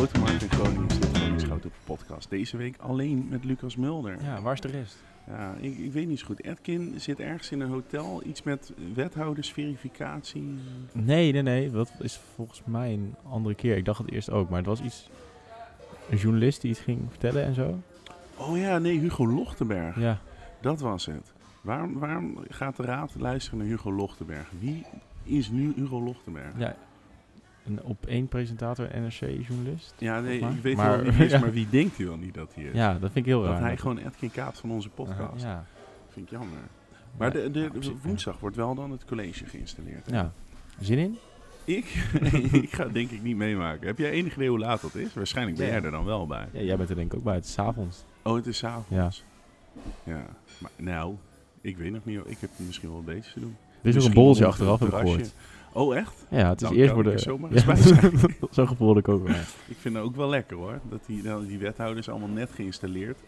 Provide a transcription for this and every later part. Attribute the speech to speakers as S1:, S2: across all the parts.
S1: Grote Markt Groningen Groningen Schouten podcast. Deze week alleen met Lucas Mulder.
S2: Ja, waar is de rest?
S1: Ja, ik, ik weet niet zo goed. Edkin zit ergens in een hotel. Iets met wethoudersverificatie.
S2: Nee, nee, nee. Dat is volgens mij een andere keer. Ik dacht het eerst ook, maar het was iets... Een journalist die iets ging vertellen en zo.
S1: Oh ja, nee, Hugo Lochtenberg.
S2: Ja.
S1: Dat was het. Waarom, waarom gaat de raad luisteren naar Hugo Lochtenberg? Wie is nu Hugo Lochtenberg?
S2: ja. Een op één presentator NRC-journalist.
S1: Ja, nee,
S2: Maar-
S1: ik weet
S2: maar-
S1: wel wie is,
S2: ja.
S1: maar wie denkt u wel niet dat hij is?
S2: Ja, dat vind ik heel
S1: dat
S2: raar.
S1: hij gewoon Edkin kaapt van onze podcast.
S2: ja.
S1: Vind ik jammer. Maar
S2: Ja,
S1: de, de,
S2: ja, ja.
S1: woensdag wordt wel dan het college geïnstalleerd. hè?
S2: Ja. Zin in?
S1: Ik? ik ga het denk ik niet meemaken. Heb jij enig idee hoe laat dat is? Waarschijnlijk ben
S2: Ja.
S1: jij er dan wel bij.
S2: Ja, jij bent er denk ik ook bij. Het is 's avonds.
S1: Oh, het is avonds. Ja. Maar nou, ik weet nog niet. Ik heb misschien wel een beetje te doen.
S2: Er is ook een
S1: het
S2: achteraf, heb ik
S1: terrasje.
S2: gehoord.
S1: Oh, echt?
S2: Ja, het is
S1: Dan
S2: eerst
S1: er zomaar
S2: Ja. Zo'n gevoel ik ook wel.
S1: Ik vind het ook wel lekker hoor. Dat die, nou, die wethouders allemaal net geïnstalleerd.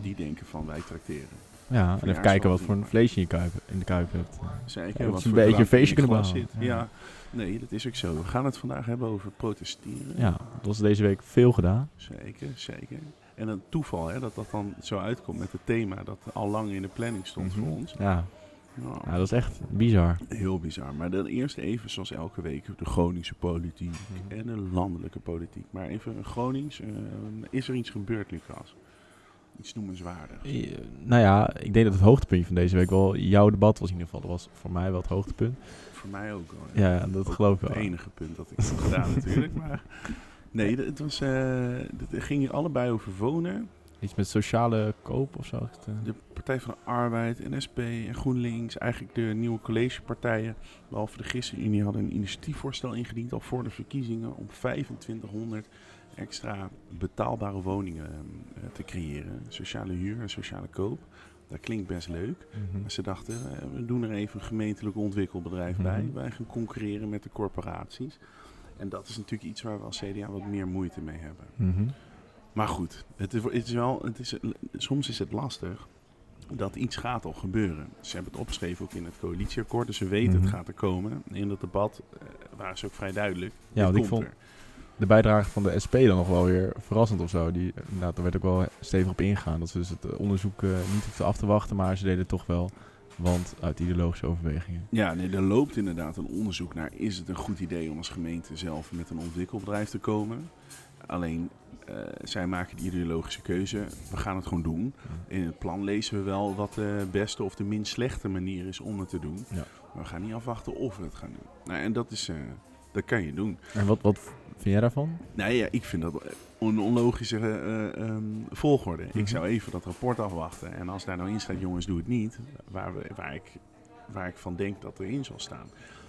S1: Die denken van wij tracteren.
S2: Ja, en even kijken wat voor een vleesje je kuip, in de kuip hebt.
S1: Zeker.
S2: Ja,
S1: wat
S2: een beetje een feestje kunnen
S1: zit. Ja.
S2: Ja.
S1: nee, dat is ook zo. We gaan het vandaag hebben over protesteren.
S2: Ja, dat was deze week veel gedaan.
S1: Zeker, zeker. En een toeval hè, dat dat dan zo uitkomt met het thema dat al lang in de planning stond
S2: Mhm.
S1: voor ons.
S2: Ja,
S1: Nou,
S2: ja, dat is echt bizar.
S1: Heel bizar. Maar dan eerst even, zoals elke week, de Groningse politiek
S2: Mhm.
S1: en de landelijke politiek. Maar even Gronings, eh, is er iets gebeurd, Lucas? Iets noemenswaardigs.
S2: Eh, nou ja, ik denk dat het hoogtepuntje van deze week wel jouw debat was in ieder geval. Dat was voor mij wel het hoogtepunt.
S1: Voor mij ook wel.
S2: Ja, dat geloof ik
S1: Het
S2: wel.
S1: enige punt dat ik heb gedaan natuurlijk. Maar nee, het, was, eh, het ging hier allebei over wonen.
S2: Iets met sociale koop of zo. eh?
S1: De Partij van de Arbeid, NSP en GroenLinks, eigenlijk de nieuwe collegepartijen, behalve de ChristenUnie, hadden een initiatiefvoorstel ingediend al voor de verkiezingen om 2500 extra betaalbare woningen eh, te creëren. Sociale huur en sociale koop. Dat klinkt best leuk.
S2: Mhm.
S1: Maar ze dachten, eh, we doen er even een gemeentelijk ontwikkelbedrijf bij.
S2: Mhm.
S1: Wij gaan concurreren met de corporaties. En dat is natuurlijk iets waar we als CDA wat meer moeite mee hebben.
S2: Mhm.
S1: Maar goed, het is, het is wel, het is, soms is het lastig dat iets gaat al gebeuren. Ze hebben het opgeschreven ook in het coalitieakkoord, dus ze weten
S2: Mhm.
S1: het gaat er komen. In dat debat eh, waren ze ook vrij duidelijk.
S2: Ja, want ik vond
S1: er.
S2: de bijdrage van de SP dan nog wel weer verrassend of zo. Die, inderdaad, daar werd ook wel stevig op ingegaan. Dat ze dus het eh, onderzoek eh, niet hoefden af te wachten, maar ze deden het toch wel. Want uit ideologische overwegingen.
S1: Ja, nee, er loopt inderdaad een onderzoek naar... is het een goed idee om als gemeente zelf met een ontwikkelbedrijf te komen? Alleen, eh, zij maken de ideologische keuze. We gaan het gewoon doen. In het plan lezen we wel wat de beste of de minst slechte manier is om het te doen.
S2: Ja.
S1: Maar we gaan niet afwachten of we het gaan doen. Nou, en dat, is, eh, dat kan je doen.
S2: En wat, wat vind jij daarvan?
S1: Nee, ja, ik vind dat een onlogische eh, ehm, volgorde.
S2: Mhm.
S1: Ik zou even dat rapport afwachten. En als daar nou in staat, jongens, doe het niet. Waar, we, waar, ik, waar ik van denk dat erin zal staan.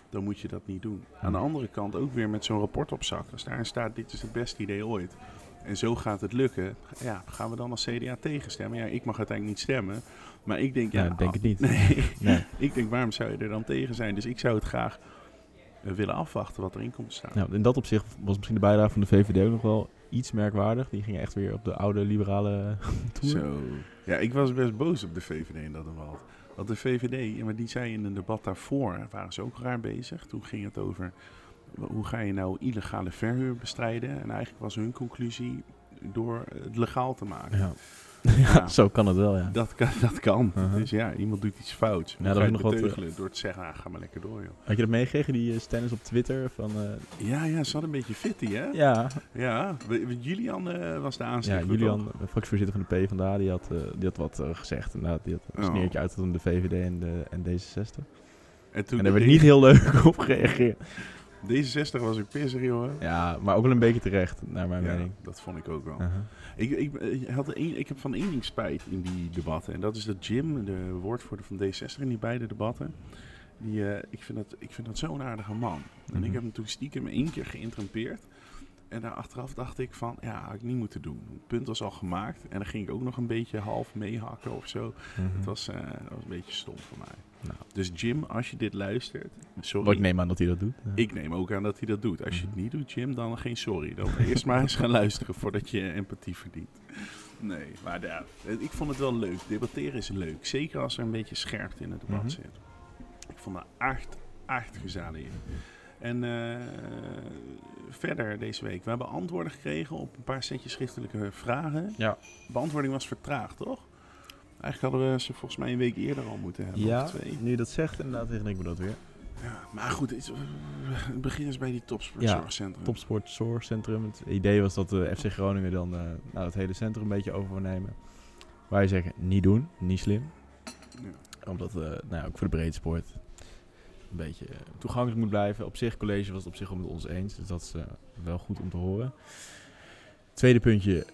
S1: Dan moet je dat niet doen. Aan de
S2: Mhm.
S1: andere kant ook weer met zo'n rapport op zak. Als daarin staat, dit is het beste idee ooit. En zo gaat het lukken. Ja, gaan we dan als CDA tegenstemmen? Ja, ik mag uiteindelijk niet stemmen. Maar ik denk, ja...
S2: Ja, ik denk het niet.
S1: Nee,
S2: Nee.
S1: ik denk, waarom zou je er dan tegen zijn? Dus ik zou het graag eh, willen afwachten wat erin komt te staan.
S2: Nou, in dat opzicht was misschien de bijdrage van de VVD ook nog wel iets merkwaardig. Die ging echt weer op de oude liberale toer.
S1: Zo. Ja, ik was best boos op de VVD in dat debat. Want de VVD, maar die zei in een debat daarvoor, waren ze ook raar bezig. Toen ging het over, hoe ga je nou illegale verhuur bestrijden? En eigenlijk was hun conclusie door het legaal te maken.
S2: Ja. ja, zo kan het wel, ja.
S1: Dat kan. Dat kan.
S2: Uh-huh.
S1: Dus ja, iemand doet iets fouts.
S2: Ja,
S1: Ja,
S2: dat
S1: ga je
S2: nog wat,
S1: beteugelen door te zeggen, ah, ga maar lekker door joh.
S2: Had je dat meegekregen, die uh, stennis op Twitter? Van, eh,
S1: Ja, ja, ze hadden een beetje fitty hè?
S2: ja,
S1: Ja, Julian eh, was de
S2: ja,
S1: aanstichter.
S2: Julian, fractievoorzitter van de PvdA, die had, eh, die had wat eh, gezegd. Inderdaad, die had een
S1: Oh.
S2: sneertje uit aan de VVD en, de, en D66.
S1: En, toen
S2: En daar werd niet heel leuk op gereageerd.
S1: D66 was ik pissig joh.
S2: Ja, maar ook wel een beetje terecht, naar mijn
S1: Ja,
S2: mening.
S1: dat vond ik ook wel.
S2: Uh-huh.
S1: Ik, ik, ik had ik heb van één ding spijt in die debatten. En dat is dat Jim, de woordvoerder van D60 in die beide debatten. Die, eh, ik, vind dat, ik vind dat zo'n aardige man. En
S2: Mhm.
S1: ik heb hem toen stiekem één keer geïnterrumpeerd. En daar achteraf dacht ik van, ja, had ik niet moeten doen. Het punt was al gemaakt. En dan ging ik ook nog een beetje half meehakken of zo.
S2: Mhm.
S1: Het was, eh, dat was een beetje stom voor mij.
S2: Nou.
S1: Dus Jim, als je dit luistert, sorry.
S2: Ik neem aan dat hij dat doet. Ja.
S1: Ik neem ook aan dat hij dat doet. Als je het
S2: Mhm.
S1: niet doet, Jim, dan geen sorry. Dan eerst maar eens gaan luisteren voordat je empathie verdient. Nee, maar ja, ik vond het wel leuk. Debatteren is leuk. Zeker als er een beetje scherpte in het debat
S2: Mhm.
S1: zit. Ik vond dat echt, echt gezellig. En eh, verder deze week. We hebben antwoorden gekregen op een paar setjes schriftelijke vragen.
S2: Ja.
S1: Beantwoording was vertraagd, toch? Eigenlijk hadden we ze volgens mij een week eerder al moeten hebben.
S2: Ja,
S1: twee.
S2: nu je dat zegt, inderdaad, herinner ik me dat weer.
S1: Ja, maar goed, het, het begin is bij die
S2: Ja,
S1: topsportzorgcentrum.
S2: Topsport Zorgcentrum. Het idee was dat de FC Groningen dan eh, nou, het hele centrum een beetje over nemen. Wij zeggen, niet doen, niet slim.
S1: Ja.
S2: Omdat, eh nou ja, ook voor de breedte sport een beetje eh, toegankelijk moet blijven. Op zich, college was het op zich al met ons eens. Dus dat is eh, wel goed om te horen. Tweede puntje.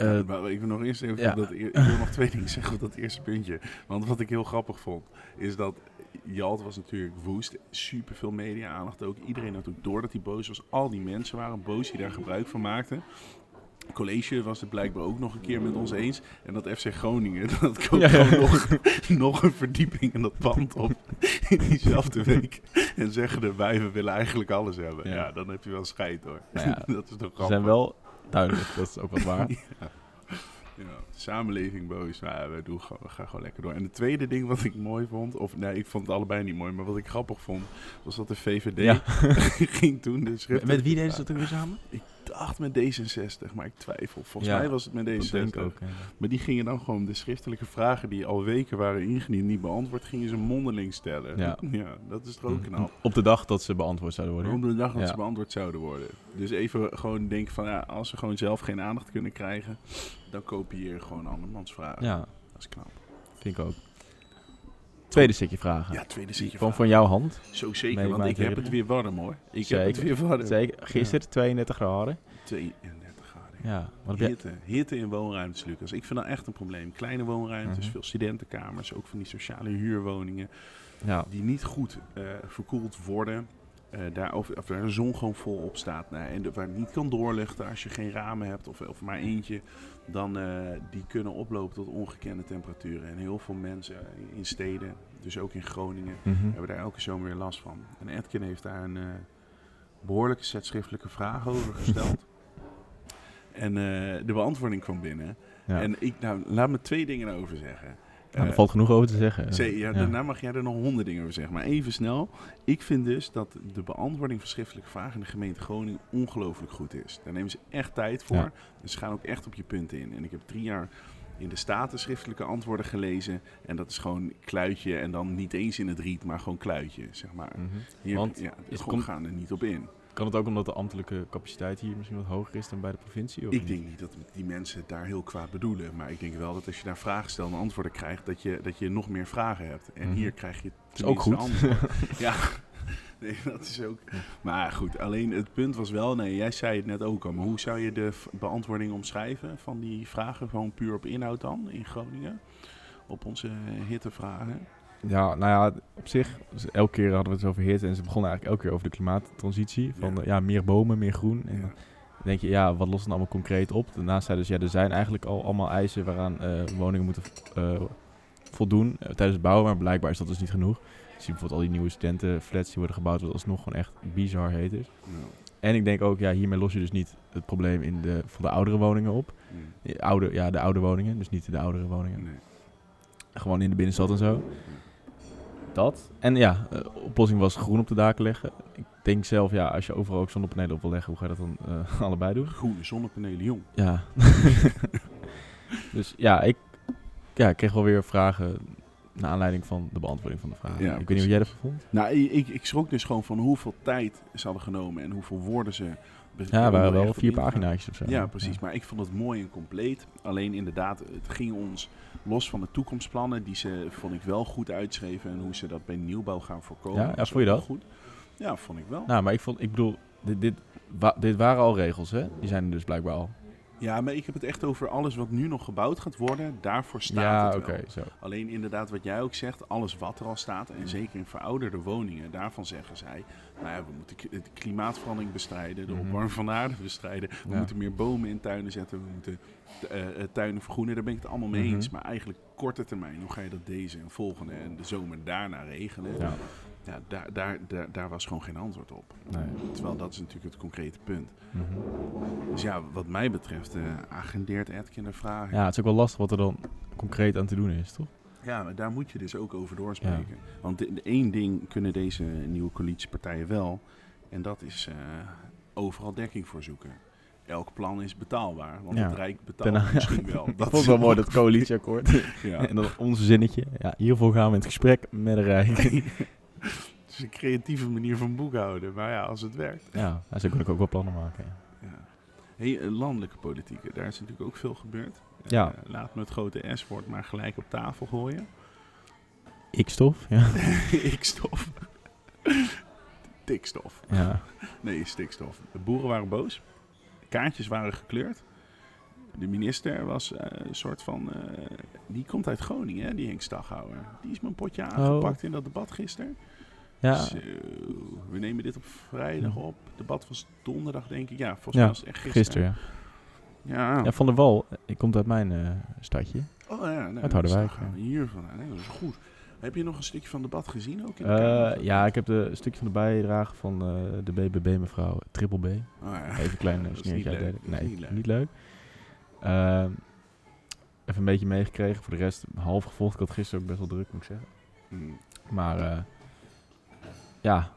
S2: Eh,
S1: maar ik wil nog eerst even
S2: ja.
S1: dat, eer- ik wil nog twee dingen zeggen op dat eerste puntje. Want wat ik heel grappig vond, is dat Jalt was natuurlijk woest. Super veel media aandacht ook. Iedereen had ook door dat hij boos was. Al die mensen waren boos die daar gebruik van maakten. College was het blijkbaar ook nog een keer met ons eens. En dat FC Groningen, dat koopt
S2: Ja.
S1: gewoon nog, nog een verdieping in dat pand op. In diezelfde week. En zeggen de wij, we willen eigenlijk alles hebben.
S2: Ja.
S1: Ja, dan heb je wel scheid hoor.
S2: Nou ja,
S1: dat is toch
S2: ze
S1: grappig.
S2: zijn wel duidelijk, dat is ook wat waar.
S1: Ja, de samenleving boos. Nou, we, doen, gewoon- we gaan gewoon lekker door. En het tweede ding wat ik mooi vond, of nee, ik vond het allebei niet mooi, maar wat ik grappig vond, was dat de VVD
S2: Ja.
S1: ging toen de schrift.
S2: Met wie deden ze dat ook weer samen?
S1: Ik dacht met D66, maar ik twijfel. Volgens
S2: Ja,
S1: mij was het met
S2: Dat denk
S1: D66.
S2: ik ook. ja.
S1: Maar die gingen dan gewoon de schriftelijke vragen die al weken waren ingediend, niet beantwoord, gingen ze mondeling stellen.
S2: Ja.
S1: dat is toch ook knap.
S2: Op de dag dat ze beantwoord zouden worden.
S1: Om de dag dat ze beantwoord zouden worden. Dus even gewoon denken van, ja, als ze gewoon zelf geen aandacht kunnen krijgen, dan kopieer je gewoon andermans vragen.
S2: Ja,
S1: Dat is knap.
S2: vind ik ook. Tweede stukje vragen.
S1: Ja, tweede
S2: kwam
S1: vragen.
S2: van jouw hand.
S1: Zo zeker, want ik heb het weer warm hoor. Ik heb het weer warm.
S2: Zeker. Gisteren 32 graden.
S1: 32 graden.
S2: Ja. Wat heb jij?
S1: Hitte, hitte in woonruimtes, Lucas. Ik vind dat echt een probleem. Kleine woonruimtes,
S2: Mhm.
S1: veel studentenkamers, ook van die sociale huurwoningen,
S2: Ja.
S1: die niet goed eh, verkoeld worden. Eh, daar, of, of waar de zon gewoon vol op staat. Nou, en de- waar het niet kan doorluchten als je geen ramen hebt of, of maar eentje. Dan eh, die kunnen oplopen tot ongekende temperaturen. En heel veel mensen in steden, dus ook in Groningen,
S2: Mhm.
S1: hebben daar elke zomer weer last van. En Edkin heeft daar een eh, behoorlijke set schriftelijke vragen over gesteld. en eh, de beantwoording kwam binnen.
S2: Ja.
S1: En ik, nou, laat me twee dingen over zeggen.
S2: Nou, er
S1: Eh,
S2: valt genoeg over te zeggen.
S1: Zee, ja,
S2: Ja.
S1: Daarna mag jij er nog honderd dingen over zeggen. Maar even snel. Ik vind dus dat de beantwoording van schriftelijke vragen in de gemeente Groningen ongelooflijk goed is. Daar nemen ze echt tijd voor.
S2: Ja.
S1: Dus ze gaan ook echt op je punten in. En ik heb drie jaar in de Staten schriftelijke antwoorden gelezen. En dat is gewoon kluitje. En dan niet eens in het riet, maar gewoon kluitje, zeg maar.
S2: Mhm.
S1: Hier,
S2: Want
S1: ja, gewoon
S2: komt-
S1: gaan er niet op in.
S2: Kan het ook omdat de ambtelijke capaciteit hier misschien wat hoger is dan bij de provincie? Of
S1: Ik
S2: niet?
S1: denk niet dat die mensen het daar heel kwaad bedoelen. Maar ik denk wel dat als je daar vragen stelt en antwoorden krijgt, dat je, dat je nog meer vragen hebt. En
S2: Mhm.
S1: hier krijg je
S2: Is ook goed.
S1: antwoord. ja, nee, dat is ook. Maar goed, alleen het punt was wel, nee, jij zei het net ook al. Maar hoe zou je de beantwoording omschrijven van die vragen? Gewoon puur op inhoud dan in Groningen? Op onze hittevragen?
S2: Ja, nou ja, op zich, dus elke keer hadden we het over hitte en ze begonnen eigenlijk elke keer over de klimaattransitie. Van
S1: Ja.
S2: ja, ja meer bomen, meer groen. En
S1: Ja.
S2: dan denk je, ja, wat lost het nou allemaal concreet op? Daarnaast zeiden ze, ja, er zijn eigenlijk al allemaal eisen waaraan eh, woningen moeten eh, voldoen eh, tijdens het bouwen, maar blijkbaar is dat dus niet genoeg. Je ziet bijvoorbeeld al die nieuwe studentenflats die worden gebouwd, wat alsnog gewoon echt bizar heet is.
S1: Nou,
S2: En ik denk ook, ja, hiermee los je dus niet het probleem in de, van de oudere woningen op. Oude, ja, de oude woningen, dus niet de oudere woningen.
S1: nee.
S2: Gewoon in de binnenstad en zo. Dat. En ja, eh, oplossing was groen op de daken leggen. Ik denk zelf, ja, als je overal ook zonnepanelen op wil leggen, hoe ga je dat dan eh, allebei doen?
S1: Groene zonnepanelen, jong.
S2: Ja. dus ja, ik, ja, kreeg wel weer vragen naar aanleiding van de beantwoording van de vraag.
S1: Ja,
S2: ik weet niet wat jij ervan vond.
S1: Nou, ik, ik schrok dus gewoon van hoeveel tijd ze hadden genomen en hoeveel woorden ze...
S2: Ja, waren wel vier pagina's of zo.
S1: Ja, precies. Maar ik vond het mooi en compleet. Alleen inderdaad, het ging ons los van de toekomstplannen, die ze, vond ik wel goed uitschreven. En hoe ze dat bij nieuwbouw gaan voorkomen.
S2: Ja, ja, vond je dat?
S1: Goed. Ja, vond ik wel.
S2: Nou, maar ik vond, ik bedoel, dit, dit, wa- dit waren al regels, hè? Die zijn er dus blijkbaar al.
S1: Ja, maar ik heb het echt over alles wat nu nog gebouwd gaat worden. Daarvoor staat
S2: ja,
S1: het wel.
S2: zo.
S1: Alleen inderdaad, wat jij ook zegt, alles wat er al staat, en zeker in verouderde woningen, daarvan zeggen zij, nou ja, we moeten de klimaatverandering bestrijden, de
S2: Mhm.
S1: opwarming van de aarde bestrijden, we
S2: Ja.
S1: moeten meer bomen in tuinen zetten, we moeten eh, eh, tuinen vergroenen, daar ben ik het allemaal mee
S2: Mhm.
S1: eens. Maar eigenlijk korte termijn, hoe ga je dat deze en volgende en de zomer daarna regelen?
S2: Ja.
S1: Ja, daar, daar, daar, daar was gewoon geen antwoord op.
S2: Nee.
S1: Terwijl dat is natuurlijk het concrete punt.
S2: Mhm.
S1: Dus ja, wat mij betreft, eh agendeert Edkin de vraag.
S2: Ja, het is ook wel lastig wat er dan concreet aan te doen is, toch?
S1: Ja, maar daar moet je dus ook over doorspreken. Want de, de één ding kunnen deze nieuwe coalitiepartijen wel, En dat is eh, overal dekking voor zoeken. Elk plan is betaalbaar, want
S2: Ja.
S1: het Rijk betaalt
S2: Daarna-
S1: misschien wel.
S2: Dat
S1: Dat
S2: vond wel mooi, dat coalitieakkoord.
S1: Ja.
S2: en dan onze zinnetje. Ja, hiervoor gaan we in het gesprek met de Rijk.
S1: Het is een creatieve manier van boekhouden, maar ja, als het werkt.
S2: ja, zo kon ik ook wel plannen maken. ja.
S1: Ja. Hey, eh, landelijke politieken, daar is natuurlijk ook veel gebeurd. Eh,
S2: Ja.
S1: laat me het grote S-woord maar gelijk op tafel gooien.
S2: Ik-stof, ja.
S1: Ik-stof. Tikstof.
S2: ja.
S1: Nee, stikstof. De boeren waren boos. Kaartjes waren gekleurd. De minister was eh, een soort van... eh, die komt uit Groningen, hè, die Henk Staghouwer. Die is mijn potje aangepakt in dat debat gisteren.
S2: Ja,
S1: Zo, we nemen dit op vrijdag op. Het debat was donderdag, denk ik. Ja, volgens mij was het echt gisteren.
S2: gisteren, ja.
S1: Ja.
S2: Van der Wal, ik komt uit mijn eh, stadje.
S1: Oh ja, nou,
S2: Uit Harderwijk.
S1: Hier vandaan. Nee, dat is goed. Heb je nog een stukje van het debat gezien ook? In de
S2: Eh, ja, ik heb de een stukje van de bijdrage van eh, de BBB mevrouw Triple B.
S1: Oh, ja.
S2: Even een klein
S1: Dat
S2: uh,
S1: is
S2: sneertje
S1: niet leuk.
S2: Nee,
S1: niet leuk.
S2: Ehm, even een beetje meegekregen. Voor de rest half gevolgd. Ik had gisteren ook best wel druk, moet ik zeggen.
S1: Hmm.
S2: Maar eh, ja,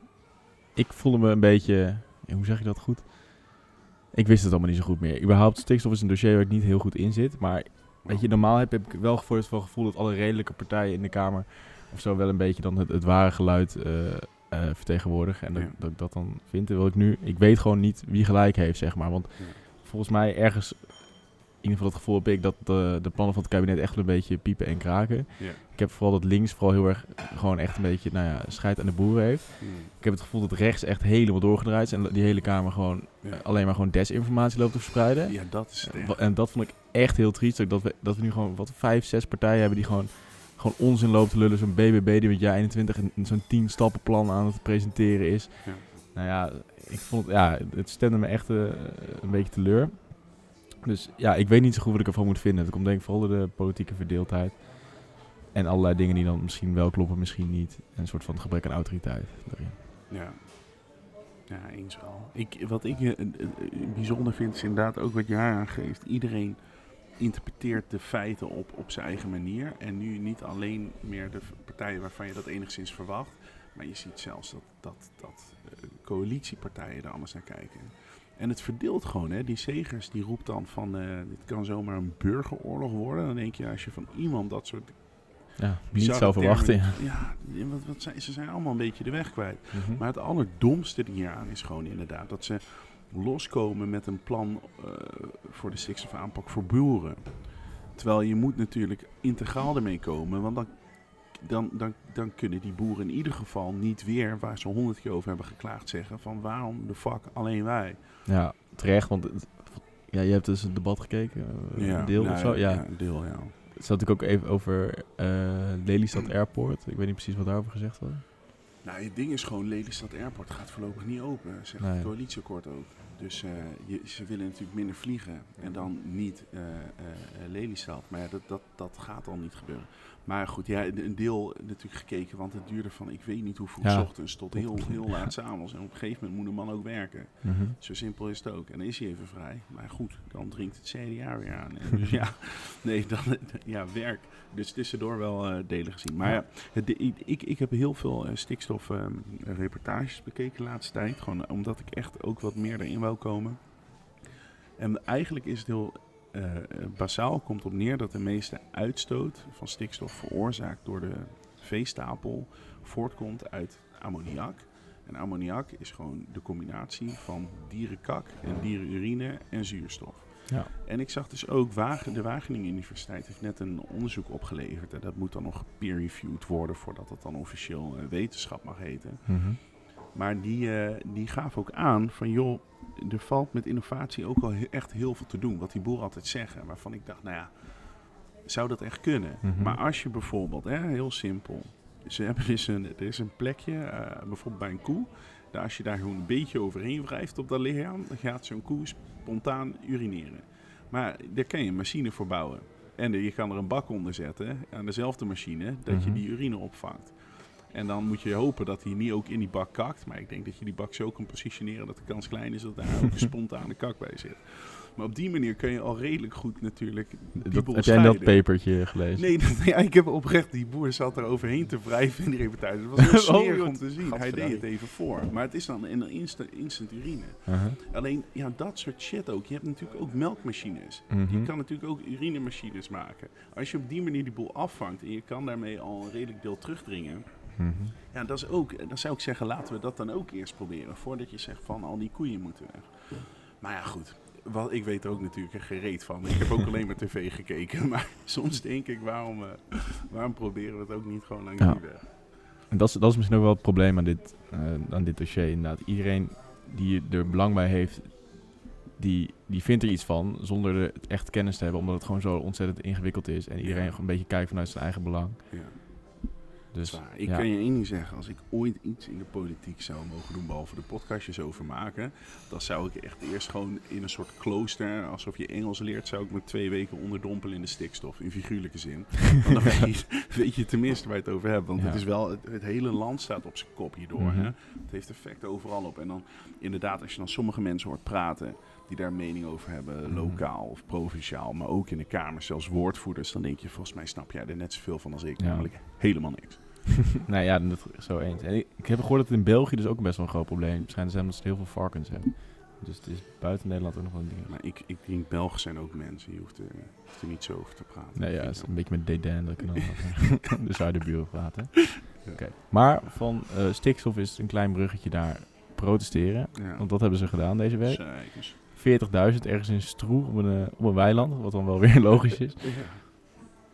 S2: ik voelde me een beetje... hoe zeg je dat goed? Ik wist het allemaal niet zo goed meer. Überhaupt, stikstof is een dossier waar ik niet heel goed in zit. Maar weet je, normaal heb, heb ik wel voor het gevoel dat alle redelijke partijen in de Kamer... of zo wel een beetje dan het, het ware geluid eh, eh, vertegenwoordigen. En dat,
S1: Ja.
S2: dat ik dat dan vind. Wil ik nu... Ik weet gewoon niet wie gelijk heeft, zeg maar. Want
S1: Ja.
S2: volgens mij ergens... In ieder geval het gevoel heb ik dat de, de plannen van het kabinet echt een beetje piepen en kraken. Ik heb vooral dat links vooral heel erg gewoon echt een beetje, nou ja, scheid aan de boeren heeft.
S1: Hmm.
S2: Ik heb het gevoel dat rechts echt helemaal doorgedraaid is en die hele Kamer gewoon alleen maar gewoon desinformatie loopt te verspreiden.
S1: Ja, dat is het.
S2: Eh, En dat vond ik echt heel triest. Dat we, dat we nu gewoon wat vijf, zes partijen hebben die gewoon, gewoon onzin lopen te lullen. Zo'n BBB die met jaar 21 een- zo'n 10 stappenplan aan het presenteren is.
S1: Ja.
S2: Nou ja, ik vond het, ja, het stemde me echt eh, een beetje teleur. Dus ja, ik weet niet zo goed wat ik ervan moet vinden. Het komt denk ik vooral door de politieke verdeeldheid. En allerlei dingen die dan misschien wel kloppen, misschien niet. En een soort van gebrek aan autoriteit.
S1: Ja. Ja, eens wel. Ik, wat ik eh, eh, bijzonder vind is inderdaad ook wat jij aangeeft. Iedereen interpreteert de feiten op, op zijn eigen manier. En nu niet alleen meer de partijen waarvan je dat enigszins verwacht. Maar je ziet zelfs dat, dat, dat eh, coalitiepartijen er anders naar kijken. En het verdeelt gewoon, hè. Die Segers die roept dan van, eh, dit kan zomaar een burgeroorlog worden. Dan denk je, als je van iemand dat soort
S2: Ja, niet zou verwachten. Ja.
S1: wat, wat zijn, ze zijn allemaal een beetje de weg kwijt.
S2: Mhm.
S1: Maar het allerdomste hieraan is gewoon inderdaad dat ze loskomen met een plan eh, voor de stikstofaanpak voor boeren. Terwijl je moet natuurlijk integraal ermee komen, want dan, dan, dan, dan kunnen die boeren in ieder geval niet weer, waar ze honderd keer over hebben geklaagd, zeggen van waarom de fuck alleen wij.
S2: Ja, terecht. Want ja, je hebt dus het debat gekeken, eh, een deel
S1: nou
S2: of zo. Ja,
S1: een deel, ja.
S2: Het zat natuurlijk ook even over eh Lelystad Airport. Ik weet niet precies wat daarover gezegd wordt.
S1: Nou, het ding is gewoon, Lelystad Airport gaat voorlopig niet open, zegt
S2: Nee.
S1: het coalitieakkoord ook. Dus eh, je, ze willen natuurlijk minder vliegen en dan niet eh, Lelystad. Maar ja, dat, dat, dat gaat al niet gebeuren. Maar goed, ja, een deel natuurlijk gekeken, want het duurde van ik weet niet hoe vroeg
S2: Ja.
S1: 's ochtends tot heel, heel laat s'avonds. En op een gegeven moment moet een man ook werken.
S2: Mhm.
S1: Zo simpel is het ook. En dan is hij even vrij. Maar goed, dan dringt het CDA weer aan. En dus ja, nee, dan, ja, werk. Dus tussendoor wel delen gezien. Maar ja, het, ik, ik, ik heb heel veel eh, stikstof eh, reportages bekeken de laatste tijd. Gewoon omdat ik echt ook wat meer erin wou komen. En eigenlijk is het heel eh, basaal, komt op neer dat de meeste uitstoot van stikstof veroorzaakt door de veestapel voortkomt uit ammoniak. En ammoniak is gewoon de combinatie van dierenkak en dierenurine en zuurstof.
S2: Ja.
S1: En ik zag dus ook, Wagen, de Wageningen Universiteit heeft net een onderzoek opgeleverd. En dat moet dan nog peer-reviewed worden voordat het dan officieel eh, wetenschap mag heten.
S2: Mhm.
S1: Maar die, eh, die gaf ook aan van joh, er valt met innovatie ook al echt heel veel te doen. Wat die boeren altijd zeggen. Waarvan ik dacht, nou ja, zou dat echt kunnen?
S2: Mhm.
S1: Maar als je bijvoorbeeld, hè, heel simpel. Ze hebben dus een, er is een plekje, eh, bijvoorbeeld bij een koe. Daar, als je daar gewoon een beetje overheen wrijft op dat lichaam, dan gaat zo'n koe spontaan urineren. Maar daar kan je een machine voor bouwen. En je kan er een bak onder zetten aan dezelfde machine, dat je
S2: Mhm.
S1: die urine opvangt. En dan moet je hopen dat hij niet ook in die bak kakt. Maar ik denk dat je die bak zo kan positioneren dat de kans klein is dat daar ook een spontane kak bij zit. Maar op die manier kun je al redelijk goed natuurlijk die
S2: Dat, heb jij dat papertje gelezen?
S1: Nee, dat, ja, ik heb oprecht, die boer zat er overheen te wrijven in die reportage. Het was heel
S2: Oh,
S1: smerig om te zien. Hij deed het even voor. Maar het is dan in een insta- instant urine.
S2: Uh-huh.
S1: Alleen, ja, dat soort shit ook. Je hebt natuurlijk ook melkmachines.
S2: Mhm.
S1: Je kan natuurlijk ook urinemachines maken. Als je op die manier die boel afvangt en je kan daarmee al een redelijk deel terugdringen. Ja, dat is ook, dan zou ik zeggen, laten we dat dan ook eerst proberen. Voordat je zegt van al die koeien moeten weg. Maar ja, goed. Wat, ik weet er ook natuurlijk geen reet van. Ik heb ook alleen maar tv gekeken. Maar soms denk ik, waarom, eh, waarom proberen we het ook niet gewoon langs
S2: Ja.
S1: die weg?
S2: En dat is, dat is misschien ook wel het probleem aan dit, eh, aan dit dossier. Inderdaad, iedereen die er belang bij heeft, die, die vindt er iets van zonder er echt kennis te hebben, omdat het gewoon zo ontzettend ingewikkeld is. En iedereen
S1: Ja.
S2: gewoon een beetje kijkt vanuit zijn eigen belang.
S1: Ja.
S2: Dus
S1: Zwaar. Ik
S2: ja.
S1: kan je één ding zeggen. Als ik ooit iets in de politiek zou mogen doen, behalve de podcastjes over maken, dan zou ik echt eerst gewoon in een soort klooster, alsof je Engels leert, zou ik me twee weken onderdompelen in de stikstof, in figuurlijke zin. Want dan weet je, weet je tenminste waar je het over hebt. Want
S2: Ja.
S1: het is wel, het, het hele land staat op zijn kop hierdoor.
S2: Mhm.
S1: hè? Het heeft effect overal op. En dan inderdaad, als je dan sommige mensen hoort praten, die daar mening over hebben,
S2: Mhm.
S1: lokaal of provinciaal, maar ook in de Kamer, zelfs woordvoerders, dan denk je, volgens mij snap jij er net zoveel van als ik.
S2: Ja.
S1: Namelijk helemaal niks.
S2: nou ja, dat is zo eens. En ik, ik heb gehoord dat het in België dus ook best wel een groot probleem schijnt te zijn, omdat ze heel veel varkens hebben. Dus het is buiten Nederland ook nog wel een ding.
S1: Maar ik, ik denk, Belgen zijn ook mensen. Je hoeft er, hoeft er niet zo over te praten.
S2: Nee, ja, het is een beetje met dédain dat ik er dan de zuiderburen praten. Oké. Maar van eh, stikstof is een klein bruggetje daar protesteren.
S1: Ja.
S2: Want dat hebben ze gedaan deze week.
S1: Zeikers.
S2: 40.000 ergens in Stroe op een, eh, op een weiland, wat dan wel weer logisch is.
S1: Ja.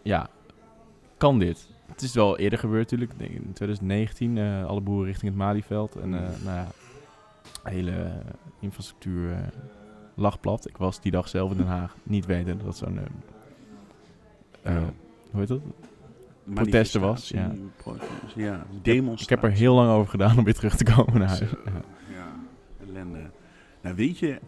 S2: Ja, kan dit? Het is wel eerder gebeurd natuurlijk. In 2019, eh, alle boeren richting het Malieveld. En eh, nou ja, de hele eh, infrastructuur eh, lag plat. Ik was die dag zelf in Den Haag niet weten dat zo'n...
S1: Ja.
S2: hoe heet dat? Protesten was, ja.
S1: Ja. Demonstratie.
S2: Ik heb er heel lang over gedaan om weer terug te komen naar huis.
S1: Zo,
S2: Ja.
S1: ja, ellende. Nou, weet je,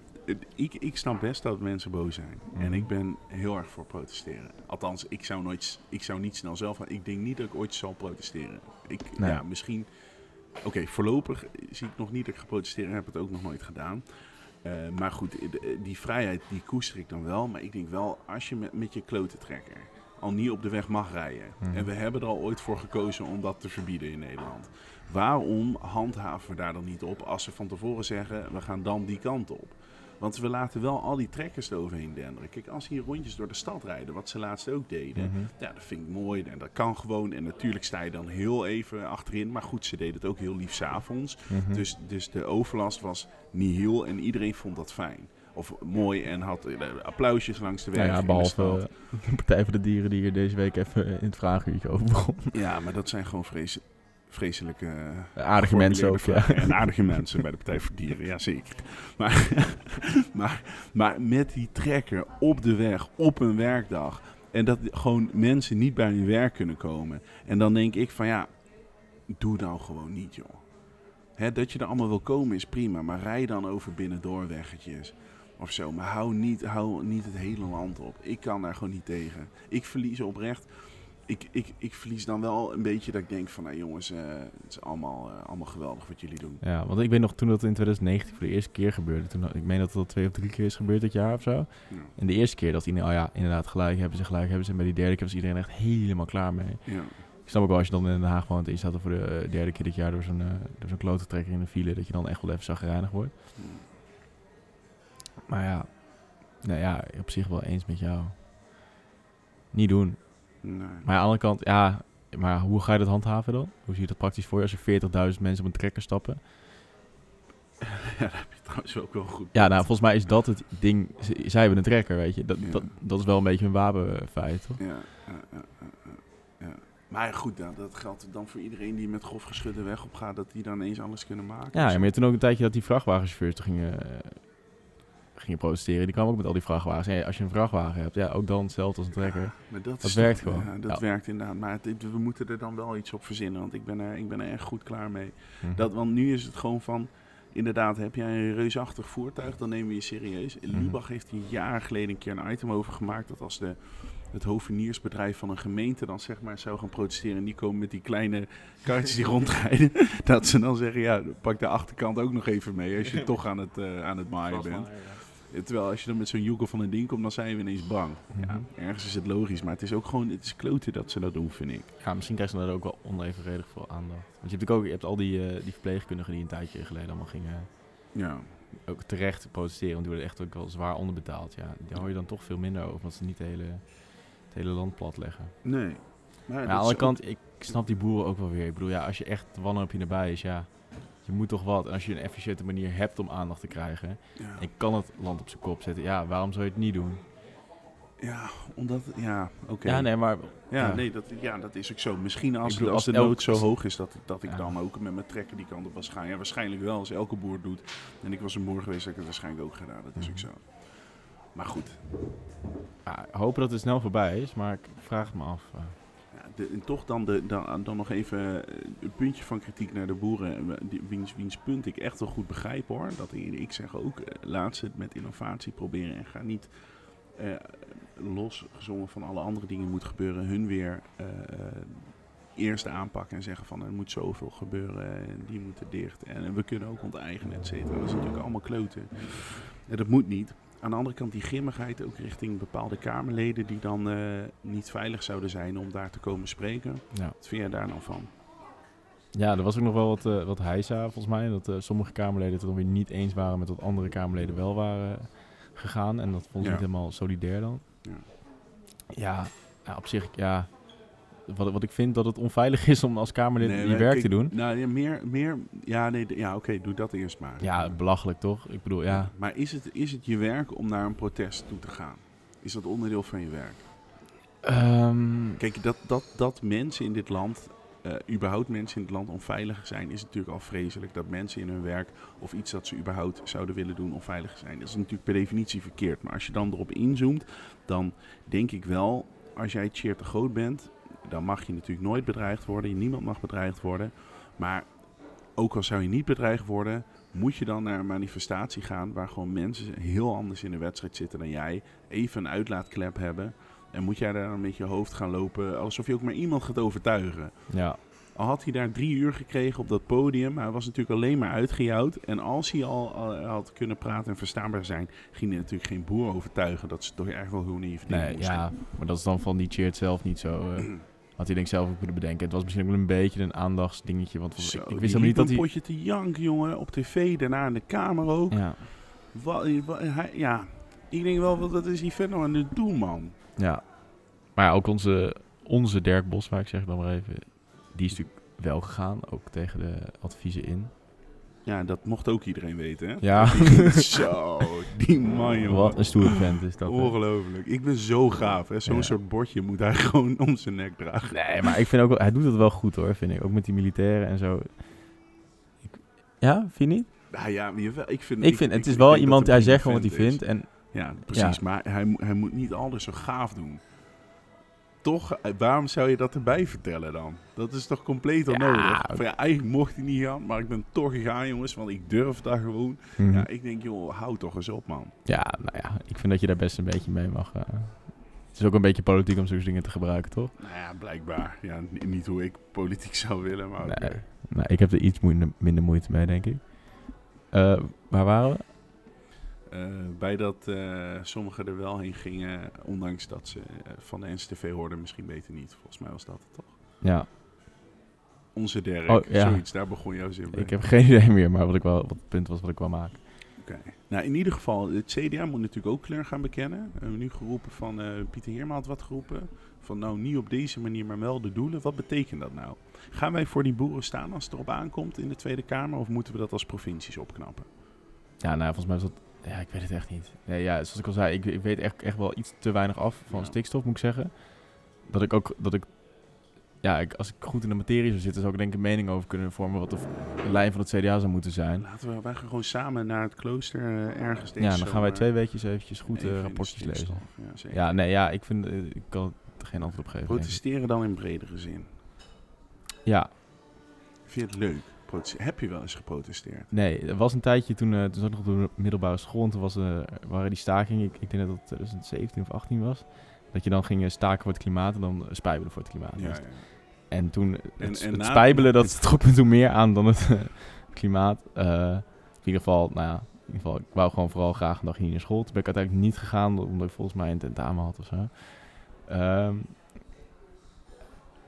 S1: ik, ik snap best dat mensen boos zijn. En
S2: Mhm.
S1: ik ben heel erg voor protesteren. Althans, ik zou, nooit, ik zou niet snel zelf. Ik denk niet dat ik ooit zal protesteren. Ik,
S2: Nee.
S1: Ja, misschien... Oké, voorlopig zie ik nog niet dat ik ga protesteren. Ik heb het ook nog nooit gedaan. Eh, maar goed, die vrijheid die koester ik dan wel. Maar ik denk wel, als je met, met je klote trekker al niet op de weg mag rijden.
S2: Mhm.
S1: En we hebben er al ooit voor gekozen om dat te verbieden in Nederland. Waarom handhaven we daar dan niet op als ze van tevoren zeggen, we gaan dan die kant op? Want we laten wel al die trekkers eroverheen denderen. Kijk, als ze hier rondjes door de stad rijden, wat ze laatst ook deden.
S2: Mhm.
S1: Ja, dat vind ik mooi en dat kan gewoon. En natuurlijk sta je dan heel even achterin. Maar goed, ze deden het ook heel lief s'avonds.
S2: Mhm.
S1: Dus, dus de overlast was niet heel en iedereen vond dat fijn. Of mooi en had eh, applausjes langs de weg.
S2: Nou ja,
S1: in de
S2: behalve eh, de Partij voor de Dieren die hier deze week even in het vragenuurtje over begon.
S1: Ja, maar dat zijn gewoon vrees, vreselijke...
S2: Aardige mensen ook, ja.
S1: En aardige mensen bij de Partij voor Dieren, ja zeker. Maar, maar, maar met die trekker op de weg, op een werkdag... en dat gewoon mensen niet bij hun werk kunnen komen... en dan denk ik van ja, doe nou gewoon niet joh. Hè, dat je er allemaal wil komen is prima, maar rij dan over binnendoorweggetjes of zo. Maar hou niet, hou niet het hele land op. Ik kan daar gewoon niet tegen. Ik verlies oprecht ik, ik, ik verlies dan wel een beetje dat ik denk van, nou jongens, eh, het is allemaal, eh, allemaal geweldig wat jullie doen.
S2: Ja, want ik weet nog toen dat in 2019 voor de eerste keer gebeurde. Toen, ik meen dat het al twee of drie keer is gebeurd dit jaar of zo.
S1: Ja.
S2: En de eerste keer dat iedereen, oh ja, inderdaad gelijk hebben ze, gelijk hebben ze. En bij die derde keer was iedereen echt helemaal klaar mee.
S1: Ja.
S2: Ik snap ook wel als je dan in Den Haag woont en je staat er voor de eh, derde keer dit jaar door zo'n, door zo'n klote trekker in de file, dat je dan echt wel even zagrijnig wordt. Maar ja, nou ja, op zich wel eens met jou. Niet doen.
S1: Nee.
S2: Maar aan de andere kant, ja, maar hoe ga je dat handhaven dan? Hoe zie je dat praktisch voor je als er 40.000 mensen op een trekker stappen?
S1: ja, daar heb je trouwens ook wel goed.
S2: Ja, nou, volgens mij is dat het ding. Zij hebben een trekker, weet je. Dat,
S1: Ja.
S2: dat, dat is wel een beetje een wapenfeit, toch?
S1: Ja, ja, ja, ja. Maar goed, nou, dat geldt dan voor iedereen die met grof geschudde weg op gaat, dat die dan eens alles kunnen maken.
S2: Ja, maar je hebt toen ook een tijdje dat die vrachtwagenchauffeurs gingen, eh, gingen protesteren. Die kwamen ook met al die vrachtwagens. Als je een vrachtwagen hebt, ja, ook dan hetzelfde als een trekker.
S1: Ja, maar dat,
S2: Dat
S1: is
S2: werkt gewoon.
S1: Ja, dat
S2: Ja.
S1: werkt inderdaad. Maar het- we moeten er dan wel iets op verzinnen, want ik ben er, ik ben er echt goed klaar mee.
S2: Mhm.
S1: Dat, want nu is het gewoon van, inderdaad, heb jij een reusachtig voertuig, dan nemen we je serieus.
S2: Mhm.
S1: Lubach heeft hier jaren geleden een keer een item over gemaakt, dat als de het hoveniersbedrijf van een gemeente dan zeg maar zou gaan protesteren. En die komen met die kleine karretjes die rondrijden. dat ze dan zeggen, ja, pak de achterkant ook nog even mee als je toch aan het, eh, aan het maaien bent. Terwijl als je dan met zo'n joekel van een ding komt, dan zijn we ineens bang. Ja, ergens is het logisch, maar het is ook gewoon, het is kloten dat ze dat doen, vind ik.
S2: Ja, misschien krijgen ze daar ook wel onevenredig veel aandacht. Want je hebt ook je hebt al die, eh, die verpleegkundigen die een tijdje geleden allemaal gingen
S1: Ja,
S2: ook terecht protesteren. Want die worden echt ook wel zwaar onderbetaald. Ja, die hoor je dan toch veel minder over, omdat ze niet de hele, het hele land plat leggen.
S1: nee. Maar
S2: Maar aan de andere kant, ik snap die boeren ook wel weer. Ik bedoel, ja, als je echt wanhoopje nabij is, ja, je moet toch wat. En als je een efficiënte manier hebt om aandacht te krijgen,
S1: ja.
S2: en kan het land op zijn kop zetten, ja, waarom zou je het niet doen?
S1: Ja, omdat, ja, oké.
S2: Ja, nee, maar
S1: Ja,
S2: Ja.
S1: nee, dat, ja, dat is ook zo. Misschien als,
S2: bedoel,
S1: als
S2: als
S1: de
S2: elk-
S1: nood zo hoog is dat, dat ik
S2: Ja.
S1: dan ook met mijn trekker die kant op was gaan. Ja, waarschijnlijk wel, als elke boer doet. En ik was een boer geweest, had ik het waarschijnlijk ook gedaan. Dat is ook
S2: Mhm.
S1: zo. Maar goed,
S2: ja, hopen dat het snel voorbij is, maar ik vraag het me af. eh.
S1: En toch dan, de, dan, dan nog even eh, een puntje van kritiek naar de boeren. eh, Wiens, wiens punt ik echt wel goed begrijp hoor. Dat ik, zeg ook, eh, laat ze het met innovatie proberen. En ga niet eh, losgezongen van alle andere dingen moet gebeuren. Hun weer eh, eerst aanpakken en zeggen van er moet zoveel gebeuren. En die moeten dicht. En we kunnen ook onteigenen, et cetera. Dat is natuurlijk allemaal kloten. En dat moet niet. Aan de andere kant die grimmigheid ook richting bepaalde Kamerleden die dan eh, niet veilig zouden zijn om daar te komen spreken.
S2: Ja.
S1: Wat vind jij daar nou van?
S2: Ja, er was ook nog wel wat, eh wat heisa volgens mij. Dat eh, sommige Kamerleden het dan weer niet eens waren met wat andere Kamerleden wel waren gegaan. En dat ze
S1: Ja.
S2: niet helemaal solidair dan.
S1: Ja.
S2: Ja, ja, op zich, ja. Wat, wat ik vind dat het onveilig is om als Kamerlid
S1: Nee,
S2: je werk
S1: kijk,
S2: te doen.
S1: Nou, ja, meer, meer, ja, nee, ja oké, doe dat eerst maar.
S2: Ja, belachelijk toch? Ik bedoel, ja.
S1: Maar is het, is het je werk om naar een protest toe te gaan? Is dat onderdeel van je werk?
S2: Ehm,
S1: Kijk, dat, dat, dat mensen in dit land, eh, überhaupt mensen in het land onveilig zijn, is natuurlijk al vreselijk. Dat mensen in hun werk of iets dat ze überhaupt zouden willen doen onveilig zijn. Dat is natuurlijk per definitie verkeerd. Maar als je dan erop inzoomt, dan denk ik wel, als jij cheer te groot bent, dan mag je natuurlijk nooit bedreigd worden. Niemand mag bedreigd worden. Maar ook al zou je niet bedreigd worden, moet je dan naar een manifestatie gaan waar gewoon mensen heel anders in de wedstrijd zitten dan jij. Even een uitlaatklep hebben. En moet jij daar dan met je hoofd gaan lopen alsof je ook maar iemand gaat overtuigen.
S2: ja,
S1: Al had hij daar drie uur gekregen op dat podium, hij was natuurlijk alleen maar uitgejouwd. En als hij al, al had kunnen praten en verstaanbaar zijn, ging hij natuurlijk geen boer overtuigen dat ze toch echt wel gewoon even
S2: nee,
S1: moesten.
S2: ja. Maar dat is dan van die cheert zelf niet zo. eh, had hij denk ik zelf ook moeten bedenken. Het was misschien ook wel een beetje een aandachtsdingetje. Want
S1: Zo,
S2: ik, wist helemaal niet dat hij...
S1: een potje te janken, jongen, op tv, daarna in de kamer ook.
S2: Ja,
S1: hij, ja, ik denk wel, wat is die verder aan het doen, man?
S2: ja. Maar ja, ook onze, onze Dirk Boswijk, zeg ik dan maar even. Die is natuurlijk wel gegaan, ook tegen de adviezen in.
S1: Ja, dat mocht ook iedereen weten, hè?
S2: Ja.
S1: Zo, die man, jongen.
S2: Wat een stoere vent is dat. hè.
S1: Ongelooflijk. Ik ben zo gaaf, hè? Zo'n
S2: Ja.
S1: soort bordje moet hij gewoon om zijn nek dragen.
S2: Nee, maar ik vind ook wel, hij doet het wel goed hoor, vind ik. Ook met die militairen en zo. Ik, ja, vind je niet?
S1: Nou ja, ik vind...
S2: Ik vind, het is wel
S1: dat
S2: iemand, hij zegt gewoon wat hij vindt. En
S1: Ja, precies. Maar hij, hij moet niet alles zo gaaf doen. Toch, eh, waarom zou je dat erbij vertellen dan? Dat is toch compleet onnodig? ja, eigenlijk mocht hij niet gaan, maar ik ben toch gegaan, jongens, want ik durf dat gewoon.
S2: Mhm.
S1: Ja, ik denk, joh, hou toch eens op, man.
S2: ja, nou ja, ik vind dat je daar best een beetje mee mag. eh. het is ook een beetje politiek om zulke dingen te gebruiken, toch?
S1: Nou ja, blijkbaar. Ja, niet hoe ik politiek zou willen, maar.
S2: Nee. Nou, ik heb er iets minder moeite mee, denk ik. Eh, waar waren we?
S1: Eh, bij dat eh, sommigen er wel heen gingen, ondanks dat ze eh, van de NCTV hoorden, misschien beter niet. Volgens mij was dat het toch?
S2: Ja,
S1: Onze Dirk,
S2: Oh, ja.
S1: zoiets, daar begon jouw zin mee.
S2: ik heb geen idee meer, maar wat, ik wel, wat het punt was wat ik wou maken.
S1: Oké. Nou, in ieder geval, het CDA moet natuurlijk ook kleur gaan bekennen. We hebben nu geroepen van, Pieter Heerma had wat geroepen. Van nou, niet op deze manier, maar wel de doelen. Wat betekent dat nou? Gaan wij voor die boeren staan als het erop aankomt in de Tweede Kamer? Of moeten we dat als provincies opknappen?
S2: Ja, nou, volgens mij was dat... Ja, ik weet het echt niet. Nee, ja, zoals ik al zei, ik, ik weet echt, echt wel iets te weinig af van
S1: Ja.
S2: stikstof, moet ik zeggen. Dat ik ook... Dat ik, ja, ik, als ik goed in de materie zou zitten, zou ik denk ik een mening over kunnen vormen wat de, lijn van het CDA zou moeten zijn.
S1: Laten we, wij gaan gewoon samen naar het klooster eh, ergens
S2: Ja, dan gaan wij twee weekjes eventjes goed
S1: even
S2: eh, rapportjes lezen.
S1: Ja, zeker.
S2: Ja, nee, ja, ik vind... eh, ik kan er geen antwoord op geven.
S1: Protesteren dan in bredere zin.
S2: Ja,
S1: Vind je het leuk? Heb je wel eens geprotesteerd?
S2: Nee, er was een tijdje toen, eh toen zat ik nog op de middelbare school en toen was, eh, waren die stakingen, ik, ik denk dat het 2017 of 18 was. Dat je dan ging eh, staken voor het klimaat en dan spijbelen voor het klimaat.
S1: Ja,
S2: Dus-
S1: ja.
S2: En toen, het,
S1: En- en
S2: het
S1: na-
S2: spijbelen, dat trok me toen meer aan dan het klimaat. In ieder geval, nou ja, in ieder geval, ik wou gewoon vooral graag een dagje niet naar school. Toen ben ik uiteindelijk niet gegaan, omdat ik volgens mij een tentamen had of zo. Ehm,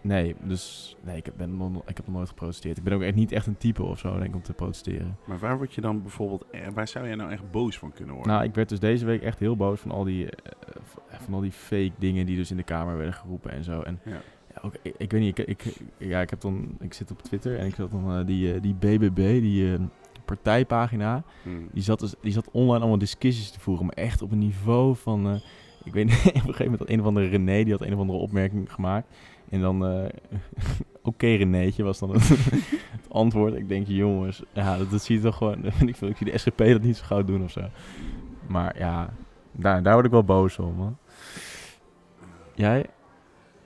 S2: nee, dus nee, ik heb, ben nog, ik heb nog nooit geprotesteerd. Ik ben ook echt niet echt een type of zo, denk ik, om te protesteren.
S1: Maar waar word je dan bijvoorbeeld, eh, waar zou jij nou echt boos van kunnen worden?
S2: Nou, ik werd dus deze week echt heel boos van al die, eh, van al die fake dingen die dus in de Kamer werden geroepen en zo. En
S1: Ja.
S2: ja, ook, ik, ik weet niet, ik, ik, ja, ik, heb dan, ik zit op Twitter en ik zat dan eh, die, die BBB, die partijpagina,
S1: Hmm.
S2: die zat, dus, die zat online allemaal discussies te voeren, maar echt op een niveau van, ik weet niet, op een gegeven moment had een of andere René, die had een of andere opmerking gemaakt. En dan, eh, oké Renéetje was dan het, het antwoord. Ik denk, jongens, ja, dat, dat zie je toch gewoon, dat vind ik, veel. ik zie de SGP dat niet zo gauw doen of zo. Maar ja, daar, daar word ik wel boos om, man. Jij?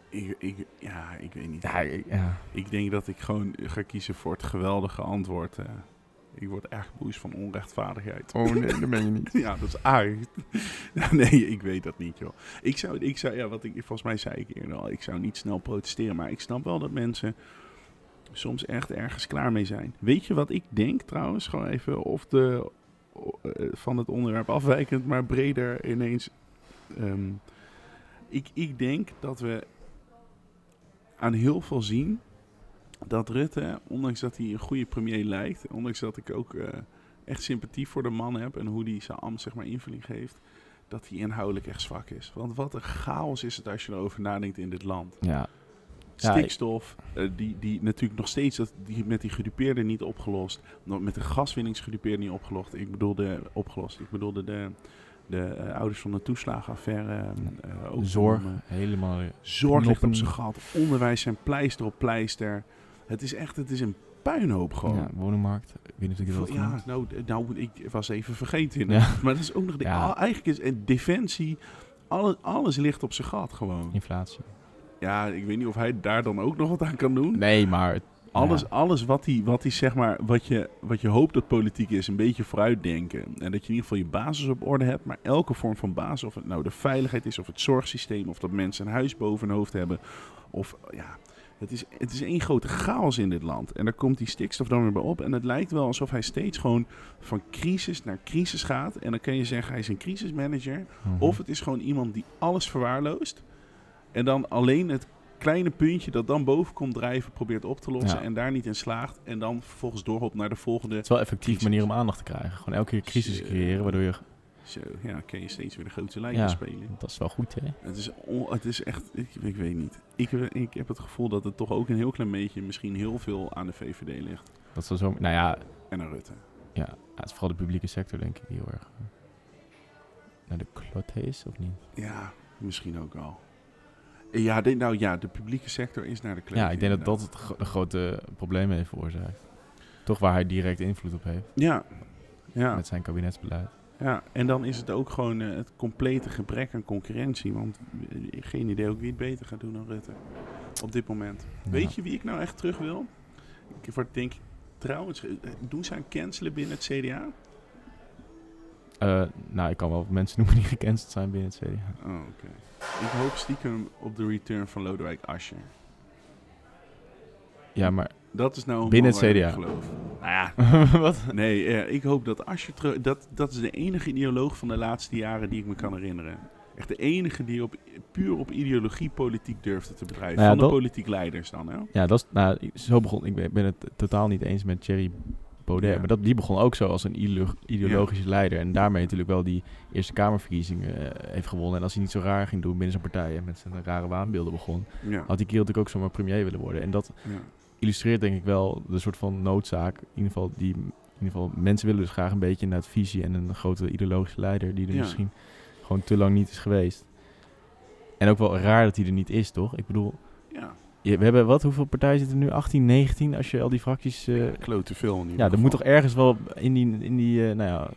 S1: Ik, ik, ja, ik weet niet.
S2: Ja, ik- ja.
S1: Ik denk dat ik gewoon ga kiezen voor het geweldige antwoord. eh. Ik word erg boos van onrechtvaardigheid.
S2: Oh nee, dat ben je niet.
S1: Ja, dat is aardig. Nee, ik weet dat niet, joh. Ik zou, ik zou, ja, wat ik, volgens mij zei ik eerder al, ik zou niet snel protesteren, maar ik snap wel dat mensen soms echt ergens klaar mee zijn. Weet je wat ik denk trouwens? Gewoon even of de, eh, van het onderwerp afwijkend, maar breder ineens. Ehm, ik, ik denk dat we aan heel veel zien dat Rutte, ondanks dat hij een goede premier lijkt, ondanks dat ik ook eh, echt sympathie voor de man heb en hoe hij zijn ambt zeg maar invulling geeft, dat hij inhoudelijk echt zwak is. Want wat een chaos is het als je erover nadenkt in dit land.
S2: Ja, Ja, ik-
S1: Stikstof, eh, die, die natuurlijk nog steeds dat, die met die gedupeerden niet opgelost. Met de gaswinningsgedupeerden niet opgelost. Ik bedoelde opgelost. Ik bedoelde de, de eh, ouders van de toeslagenaffaire. ook
S2: zorg, helemaal...
S1: Zorg ligt op zijn gat. Onderwijs zijn pleister op pleister. Het is echt, het is een puinhoop gewoon.
S2: Ja, woningmarkt. Ik weet niet of ik het al
S1: ja,
S2: genoemd.
S1: nou, nou, ik was even vergeten. in.
S2: Ja.
S1: Maar dat is ook nog... De,
S2: Ja.
S1: eigenlijk is en defensie... Alle, alles ligt op zijn gat gewoon.
S2: Inflatie.
S1: Ja, ik weet niet of hij daar dan ook nog wat aan kan doen.
S2: Nee, maar... het-
S1: Alles,
S2: ja.
S1: alles wat hij, wat hij zeg maar, wat je, wat je hoopt dat politiek is, een beetje vooruitdenken. En dat je in ieder geval je basis op orde hebt. Maar elke vorm van basis, of het nou de veiligheid is, of het zorgsysteem, of dat mensen een huis boven hun hoofd hebben. Of ja, het is, het is één grote chaos in dit land. En daar komt die stikstof dan weer bij op. En het lijkt wel alsof hij steeds gewoon van crisis naar crisis gaat. En dan kan je zeggen, hij is een crisismanager.
S2: Mhm.
S1: Of het is gewoon iemand die alles verwaarloost. En dan alleen het kleine puntje dat dan boven komt drijven probeert op te lossen.
S2: Ja.
S1: En daar niet in slaagt. En dan vervolgens doorhoopt naar de volgende.
S2: Het is wel een
S1: crisis.
S2: manier om aandacht te krijgen. Gewoon elke keer crisis
S1: Shit.
S2: creëren, waardoor je...
S1: Zo, ja, kan je steeds weer de grote lijn
S2: Ja.
S1: spelen.
S2: Dat is wel goed, hè?
S1: Het is, on- het is echt, ik, ik weet niet. Ik, ik heb het gevoel dat het toch ook een heel klein beetje, misschien heel veel aan de VVD ligt.
S2: Dat is wel zo... Nou ja,
S1: En aan Rutte.
S2: ja, het is vooral de publieke sector, denk ik, die heel erg... eh, naar de klot is, of niet?
S1: Ja, misschien ook al. Ja, de, nou ja, de publieke sector is naar de kleur.
S2: Ja, ik denk dat dat het de grote probleem heeft veroorzaakt. Toch waar hij direct invloed op heeft,
S1: Ja, ja.
S2: met zijn kabinetsbeleid.
S1: Ja, en dan is het ook gewoon eh, het complete gebrek aan concurrentie. Want eh, geen idee ook wie het beter gaat doen dan Rutte. Op dit moment.
S2: Ja.
S1: Weet je wie ik nou echt terug wil? Ik word denk ik trouwens, eh, doen ze aan cancelen binnen het CDA?
S2: Nou, ik kan wel mensen noemen die gecanceld zijn binnen het CDA.
S1: Oh, oké. Ik hoop stiekem op de return van Lodewijk Asscher.
S2: Ja, maar...
S1: Dat is nou een
S2: Binnen het CDA.
S1: geloof. Nou ja,
S2: Wat?
S1: nee, eh, ik hoop dat Asscher terug... Dat, dat is de enige ideoloog van de laatste jaren die ik me kan herinneren. Echt de enige die op, puur op ideologie politiek durfde te bedrijven.
S2: Nou ja,
S1: van de
S2: dat-
S1: politiek leiders dan, hè?
S2: Ja, dat is... Nou, ik- zo begon... Ik ben ben het totaal niet eens met Thierry Baudet.
S1: Ja.
S2: Maar dat, die begon ook zo als een ideolo- ideologische leider. En daarmee natuurlijk wel die Eerste Kamerverkiezingen eh, heeft gewonnen. En als hij niet zo raar ging doen binnen zijn partij... en met zijn rare waanbeelden begon...
S1: Ja.
S2: had die kerel natuurlijk ook zomaar premier willen worden. En dat
S1: ja.
S2: Illustreert denk ik wel de soort van noodzaak. In ieder geval, die, in ieder geval mensen willen dus graag een beetje naar het visie en een grote ideologische leider die er
S1: Ja.
S2: misschien gewoon te lang niet is geweest. En ook wel raar dat hij er niet is, toch? Ik bedoel,
S1: ja.
S2: je- we hebben wat, hoeveel partijen zitten er nu? 18, 19 als je al die fracties... eh,
S1: Klote veel ieder
S2: ja, er moet toch ergens wel in die, in die eh, nou ja,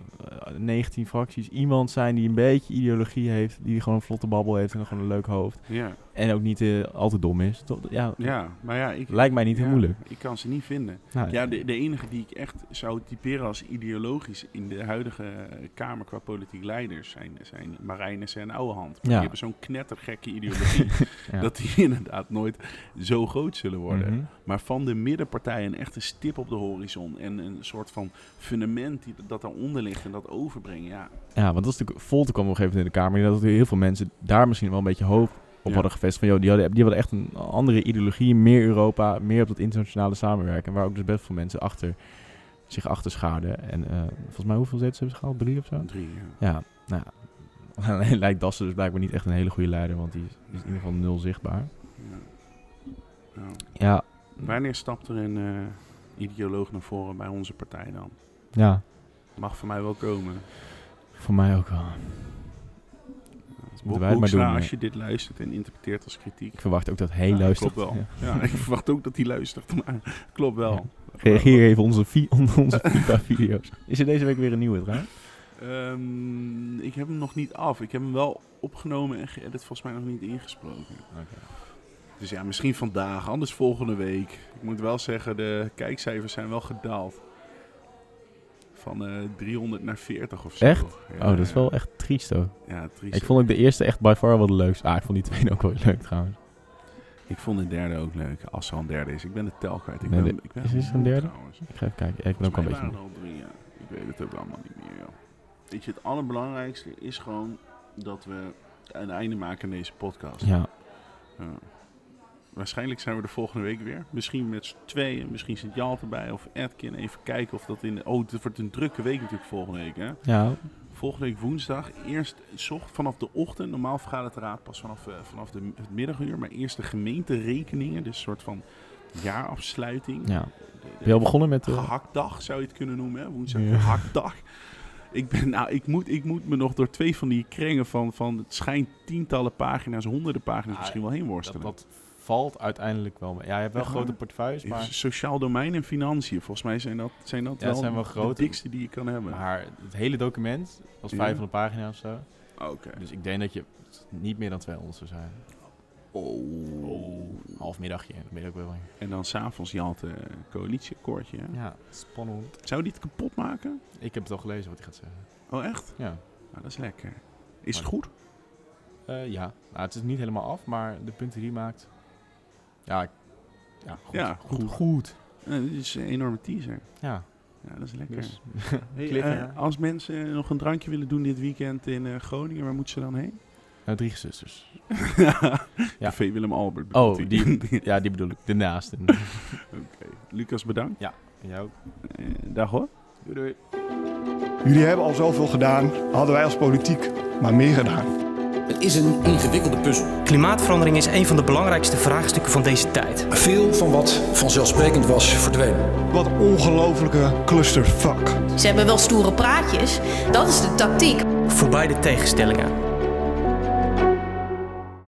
S2: eh, 19 fracties iemand zijn die een beetje ideologie heeft, die gewoon een vlotte babbel heeft en gewoon een leuk hoofd.
S1: Ja.
S2: En ook niet eh, al te dom is. Toch? Ja,
S1: Ja, maar ja, ik,
S2: lijkt mij niet heel moeilijk.
S1: Ik kan ze niet vinden.
S2: Nou,
S1: Ja, de, de enige die ik echt zou typeren als ideologisch in de huidige eh, Kamer qua politiek leiders zijn, zijn Marijnissen en Ouwehand. Die
S2: Ja.
S1: hebben zo'n knettergekke ideologie
S2: Ja.
S1: dat die inderdaad nooit zo groot zullen worden.
S2: mhm.
S1: Maar van de middenpartijen een stip op de horizon en een soort van fundament die, dat daaronder ligt en dat overbrengen. Ja,
S2: Ja, want dat is natuurlijk vol te komen op een gegeven moment in de Kamer. Denk dat er heel veel mensen daar misschien wel een beetje hoop op hadden gevestigd. Van, joh, die, hadden, die hadden echt een andere ideologie, meer Europa, meer op dat internationale samenwerken. Waar ook dus best veel mensen achter, zich achter schaarden. En eh, volgens mij, hoeveel zetels hebben ze gehaald? Drie of zo?
S1: drie. Ja.
S2: Nou. Alleen lijkt Dassen dus blijkbaar niet echt een hele goede leider, want die is, in ieder geval nul zichtbaar.
S1: Ja. Ja. Wanneer stapt er een eh, ideoloog naar voren bij onze partij dan?
S2: ja,
S1: Mag voor mij wel komen.
S2: voor mij ook wel. Moeten wij het maar doen,
S1: als
S2: ja.
S1: je dit luistert en interpreteert als kritiek.
S2: Ik verwacht ook dat hij
S1: Ja,
S2: luistert.
S1: Klopt wel.
S2: Ja.
S1: Ja. ik verwacht ook dat hij luistert. Maar klopt wel.
S2: Reageer even onze, onder onze FIFA-video's. Is er deze week weer een nieuwe trouwens?
S1: Ehm, ik heb hem nog niet af. Ik heb hem wel opgenomen en geëdit, volgens mij nog niet ingesproken. Dus ja, misschien vandaag, anders volgende week. Ik moet wel zeggen, de kijkcijfers zijn wel gedaald. Van eh 300 naar 40 of zo.
S2: Echt?
S1: Ja,
S2: Oh, dat is wel echt triest hoor.
S1: Ja, triest.
S2: Ik vond ook de eerste echt by far wel de leukste. Ah, ik vond die tweede ook wel leuk trouwens.
S1: Ik vond de derde ook leuk, als er al een derde is. Ik ben de tel kwijt. Ik
S2: Nee,
S1: ben,
S2: de-
S1: ik ben
S2: is
S1: moe
S2: een derde?
S1: trouwens.
S2: Ik ga even kijken. Ik ben ook
S1: Volgens
S2: een beetje...
S1: er al drie, ja. Ik weet het ook allemaal niet meer, joh. Weet je, het allerbelangrijkste is gewoon dat we een einde maken aan deze podcast.
S2: Ja,
S1: Ja. Waarschijnlijk zijn we er volgende week weer. Misschien met z'n tweeën, misschien zit Jalt erbij of Edkin. Even kijken of dat in... de- Oh, het wordt een drukke week natuurlijk volgende week, hè?
S2: ja,
S1: Volgende week woensdag, eerst zocht vanaf de ochtend. Normaal vergadert de raad pas vanaf, eh, vanaf de, het middaguur. Maar eerst de gemeenterekeningen, dus een soort van jaarafsluiting.
S2: ja.
S1: De-
S2: Ben
S1: de-
S2: je al begonnen met... de
S1: gehaktdag zou je het kunnen noemen, hè? woensdag
S2: Ja.
S1: gehaktdag. Ik, ben, nou, ik, moet, ik moet me nog door twee van die kringen van, van het schijnt tientallen pagina's, honderden pagina's
S2: Ah,
S1: misschien wel heen
S2: dat,
S1: worstelen.
S2: dat valt uiteindelijk wel mee. Ja, je hebt wel grote portefeuilles, maar,
S1: Sociaal domein en financiën, volgens mij zijn dat, zijn dat
S2: Ja,
S1: wel,
S2: zijn wel
S1: de
S2: grote-
S1: dikste die je kan hebben.
S2: maar het hele document was
S1: Ja.
S2: 500 pagina's of zo.
S1: Oké.
S2: Dus ik denk dat je niet meer dan 200 zou zijn.
S1: Oh.
S2: Half middagje, dan ben je ook wel.
S1: En dan s'avonds Jalte uh, coalitieakkoordje.
S2: Ja, spannend.
S1: Zou die het kapot maken?
S2: Ik heb het al gelezen wat hij gaat zeggen.
S1: Oh, echt?
S2: Ja,
S1: Nou, dat is lekker. Is het goed?
S2: Eh, ja. Nou, het is niet helemaal af, maar de punten die hij maakt... Ja, ik- ja, goed.
S1: Ja,
S2: goed.
S1: goed.
S2: goed.
S1: Eh, dit is een enorme teaser.
S2: Ja,
S1: Ja, dat is lekker.
S2: dus...
S1: Hey,
S2: cliffhanger.
S1: eh, als mensen nog een drankje willen doen dit weekend in eh, Groningen, waar moeten ze dan heen?
S2: Nou, drie zusters.
S1: Café Willem Albert. bedoelt
S2: Oh,
S1: hij.
S2: die, ja, die bedoel ik. De naasten.
S1: Oké. Lucas, bedankt.
S2: En jou ook.
S1: Eh, dag hoor.
S2: Doei doei.
S3: Jullie hebben al zoveel gedaan, hadden wij als politiek maar meer gedaan.
S4: Het is een ingewikkelde puzzel.
S5: Klimaatverandering is een van de belangrijkste vraagstukken van deze tijd.
S4: Veel van wat vanzelfsprekend was verdwenen.
S3: Wat een ongelofelijke clusterfuck.
S6: Ze hebben wel stoere praatjes. Dat is de tactiek.
S5: Voorbij de tegenstellingen.